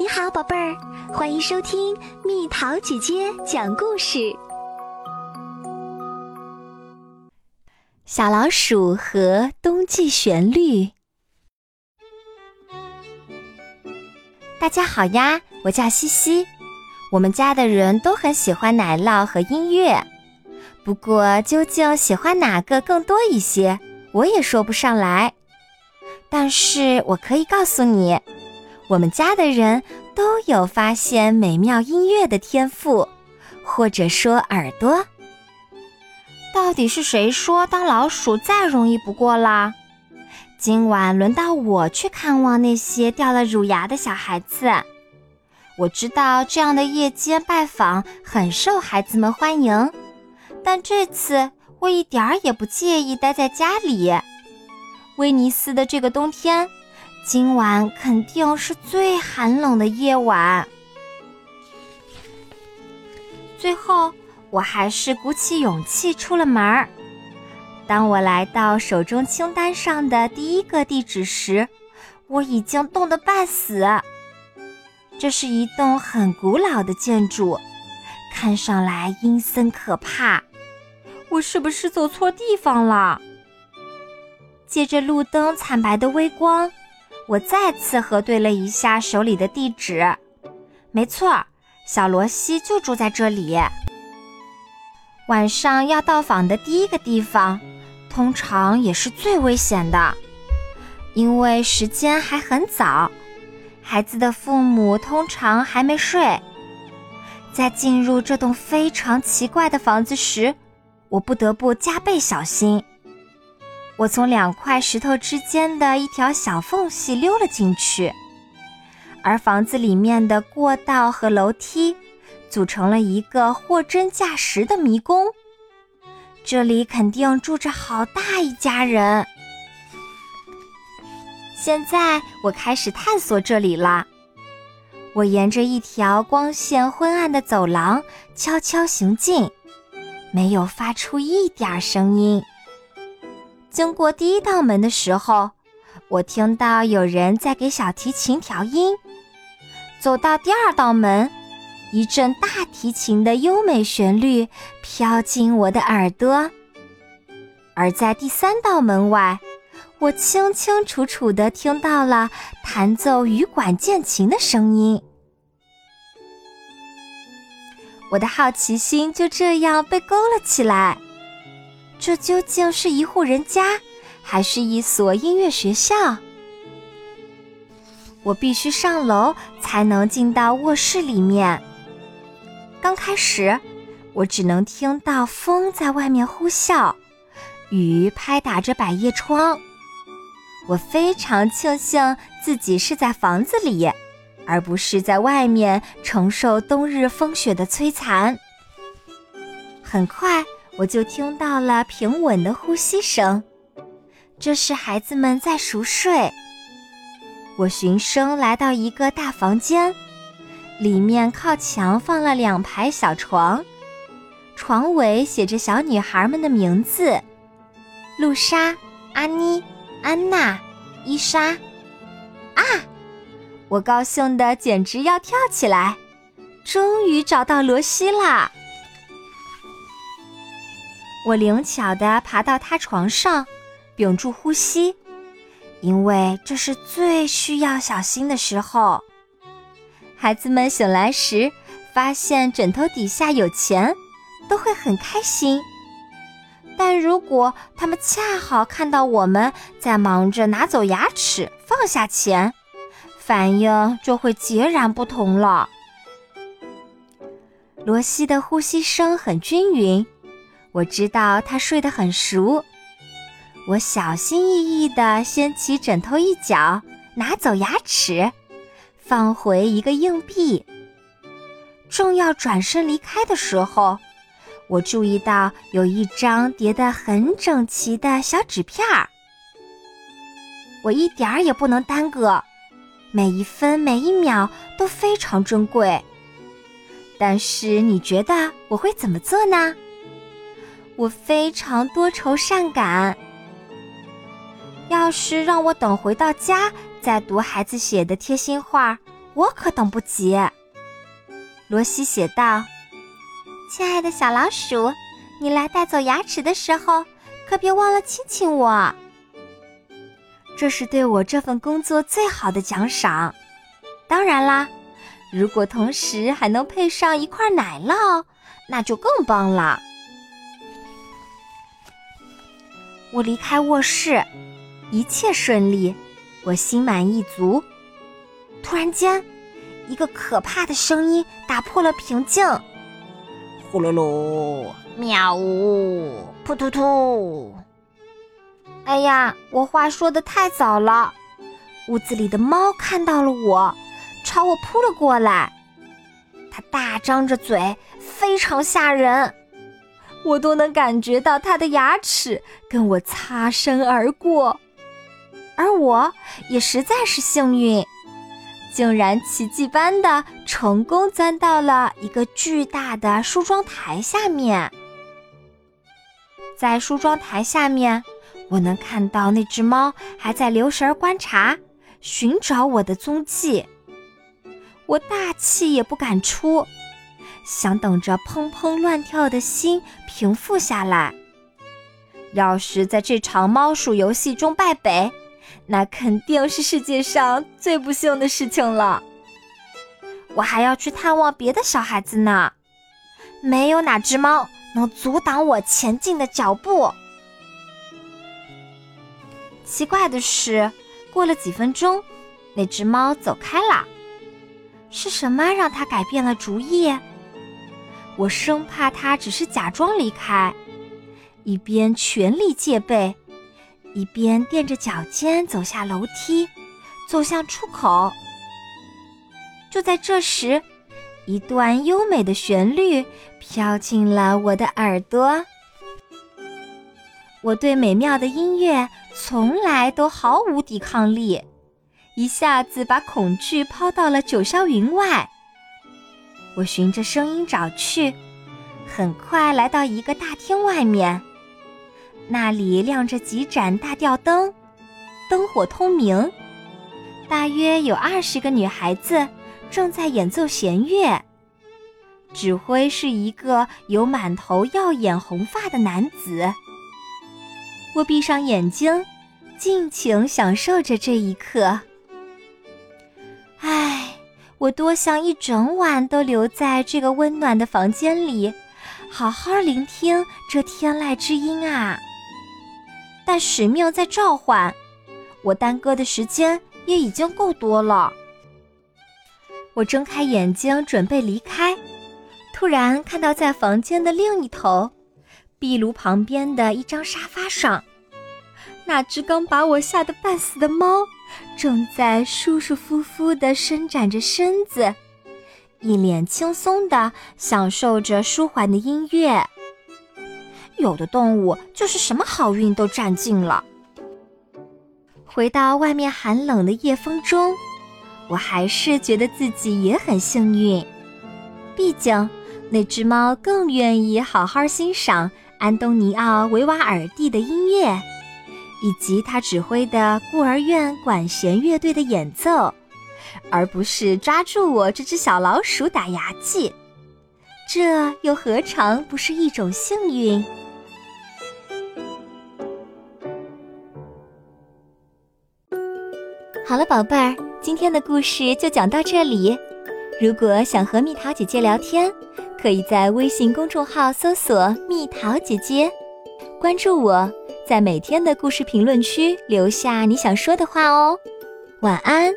你好，宝贝儿，欢迎收听蜜桃姐姐讲故事。小老鼠和冬季旋律。大家好呀，我叫西西。我们家的人都很喜欢奶酪和音乐，不过究竟喜欢哪个更多一些，我也说不上来。但是我可以告诉你。我们家的人都有发现美妙音乐的天赋，或者说耳朵。到底是谁说当老鼠再容易不过啦？今晚轮到我去看望那些掉了乳牙的小孩子。我知道这样的夜间拜访很受孩子们欢迎，但这次我一点儿也不介意待在家里。威尼斯的这个冬天。今晚肯定是最寒冷的夜晚。最后，我还是鼓起勇气出了门儿。当我来到手中清单上的第一个地址时，我已经冻得半死。这是一栋很古老的建筑，看上来阴森可怕。我是不是走错地方了？借着路灯惨白的微光。我再次核对了一下手里的地址，没错，小罗西就住在这里。晚上要到访的第一个地方，通常也是最危险的，因为时间还很早，孩子的父母通常还没睡。在进入这栋非常奇怪的房子时，我不得不加倍小心。我从两块石头之间的一条小缝隙溜了进去，而房子里面的过道和楼梯组成了一个货真价实的迷宫。这里肯定住着好大一家人。现在我开始探索这里了。我沿着一条光线昏暗的走廊悄悄行进，没有发出一点声音。经过第一道门的时候，我听到有人在给小提琴调音。走到第二道门，一阵大提琴的优美旋律飘进我的耳朵。而在第三道门外，我清清楚楚地听到了弹奏羽管键琴的声音。我的好奇心就这样被勾了起来。这究竟是一户人家，还是一所音乐学校？我必须上楼才能进到卧室里面。刚开始，我只能听到风在外面呼啸，雨拍打着百叶窗。我非常庆幸自己是在房子里，而不是在外面承受冬日风雪的摧残。很快。我就听到了平稳的呼吸声，这是孩子们在熟睡。我循声来到一个大房间，里面靠墙放了两排小床，床尾写着小女孩们的名字：露莎、阿妮、安娜、伊莎。啊！我高兴的简直要跳起来，终于找到罗西啦！我灵巧地爬到他床上，屏住呼吸，因为这是最需要小心的时候。孩子们醒来时，发现枕头底下有钱，都会很开心；但如果他们恰好看到我们在忙着拿走牙齿、放下钱，反应就会截然不同了。罗西的呼吸声很均匀。我知道他睡得很熟，我小心翼翼地掀起枕头一角，拿走牙齿，放回一个硬币。正要转身离开的时候，我注意到有一张叠得很整齐的小纸片儿。我一点儿也不能耽搁，每一分每一秒都非常珍贵。但是你觉得我会怎么做呢？我非常多愁善感。要是让我等回到家再读孩子写的贴心话，我可等不及。罗西写道：“亲爱的小老鼠，你来带走牙齿的时候，可别忘了亲亲我。这是对我这份工作最好的奖赏。当然啦，如果同时还能配上一块奶酪，那就更棒了。”我离开卧室，一切顺利，我心满意足。突然间，一个可怕的声音打破了平静。呼噜噜，喵呜，噗突突。哎呀，我话说的太早了。屋子里的猫看到了我，朝我扑了过来。它大张着嘴，非常吓人。我都能感觉到它的牙齿跟我擦身而过，而我也实在是幸运。竟然奇迹般的成功钻到了一个巨大的梳妆台下面，在梳妆台下面，我能看到那只猫还在留神观察，寻找我的踪迹。我大气也不敢出，想等着砰砰乱跳的心平复下来。要是在这场猫鼠游戏中败北，那肯定是世界上最不幸的事情了。我还要去探望别的小孩子呢，没有哪只猫能阻挡我前进的脚步。奇怪的是，过了几分钟，那只猫走开了。是什么让它改变了主意？我生怕他只是假装离开，一边全力戒备。一边垫着脚尖走下楼梯，走向出口。就在这时，一段优美的旋律飘进了我的耳朵。我对美妙的音乐从来都毫无抵抗力，一下子把恐惧抛到了九霄云外。我循着声音找去，很快来到一个大厅外面。那里亮着几盏大吊灯，灯火通明。大约有二十个女孩子正在演奏弦乐，指挥是一个有满头耀眼红发的男子。我闭上眼睛，尽情享受着这一刻。我多想一整晚都留在这个温暖的房间里，好好聆听这天籁之音啊！但使命在召唤，我耽搁的时间也已经够多了。我睁开眼睛准备离开，突然看到在房间的另一头，壁炉旁边的一张沙发上，那只刚把我吓得半死的猫，正在舒舒服服地伸展着身子，一脸轻松地享受着舒缓的音乐。有的动物就是什么好运都占尽了。回到外面寒冷的夜风中，我还是觉得自己也很幸运。毕竟，那只猫更愿意好好欣赏安东尼奥·维瓦尔第的音乐，以及他指挥的孤儿院管弦乐队的演奏，而不是抓住我这只小老鼠打牙祭。这又何尝不是一种幸运？好了，宝贝儿，今天的故事就讲到这里。如果想和蜜桃姐姐聊天，可以在微信公众号搜索“蜜桃姐姐”，关注我，在每天的故事评论区留下你想说的话哦。晚安。